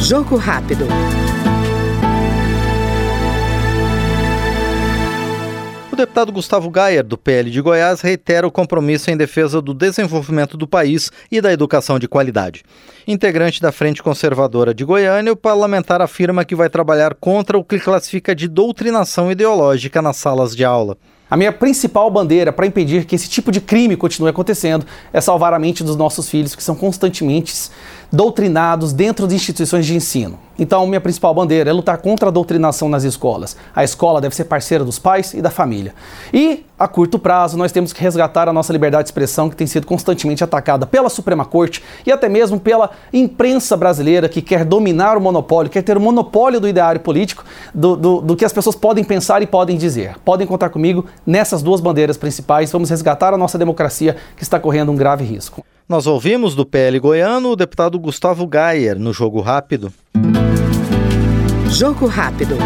Jogo rápido. O deputado Gustavo Gayer, do PL de Goiás, reitera o compromisso em defesa do desenvolvimento do país e da educação de qualidade. Integrante da Frente Conservadora de Goiânia, o parlamentar afirma que vai trabalhar contra o que classifica de doutrinação ideológica nas salas de aula. A minha principal bandeira para impedir que esse tipo de crime continue acontecendo é salvar a mente dos nossos filhos que são constantemente doutrinados dentro de instituições de ensino. Então, minha principal bandeira é lutar contra a doutrinação nas escolas. A escola deve ser parceira dos pais e da família. E, a curto prazo, nós temos que resgatar a nossa liberdade de expressão, que tem sido constantemente atacada pela Suprema Corte e até mesmo pela imprensa brasileira, que quer dominar o monopólio, quer ter o monopólio do ideário político, do, do, do que as pessoas podem pensar e podem dizer. Podem contar comigo nessas duas bandeiras principais. Vamos resgatar a nossa democracia, que está correndo um grave risco. Nós ouvimos do PL goiano o deputado Gustavo Gayer no Jogo Rápido. Jogo Rápido.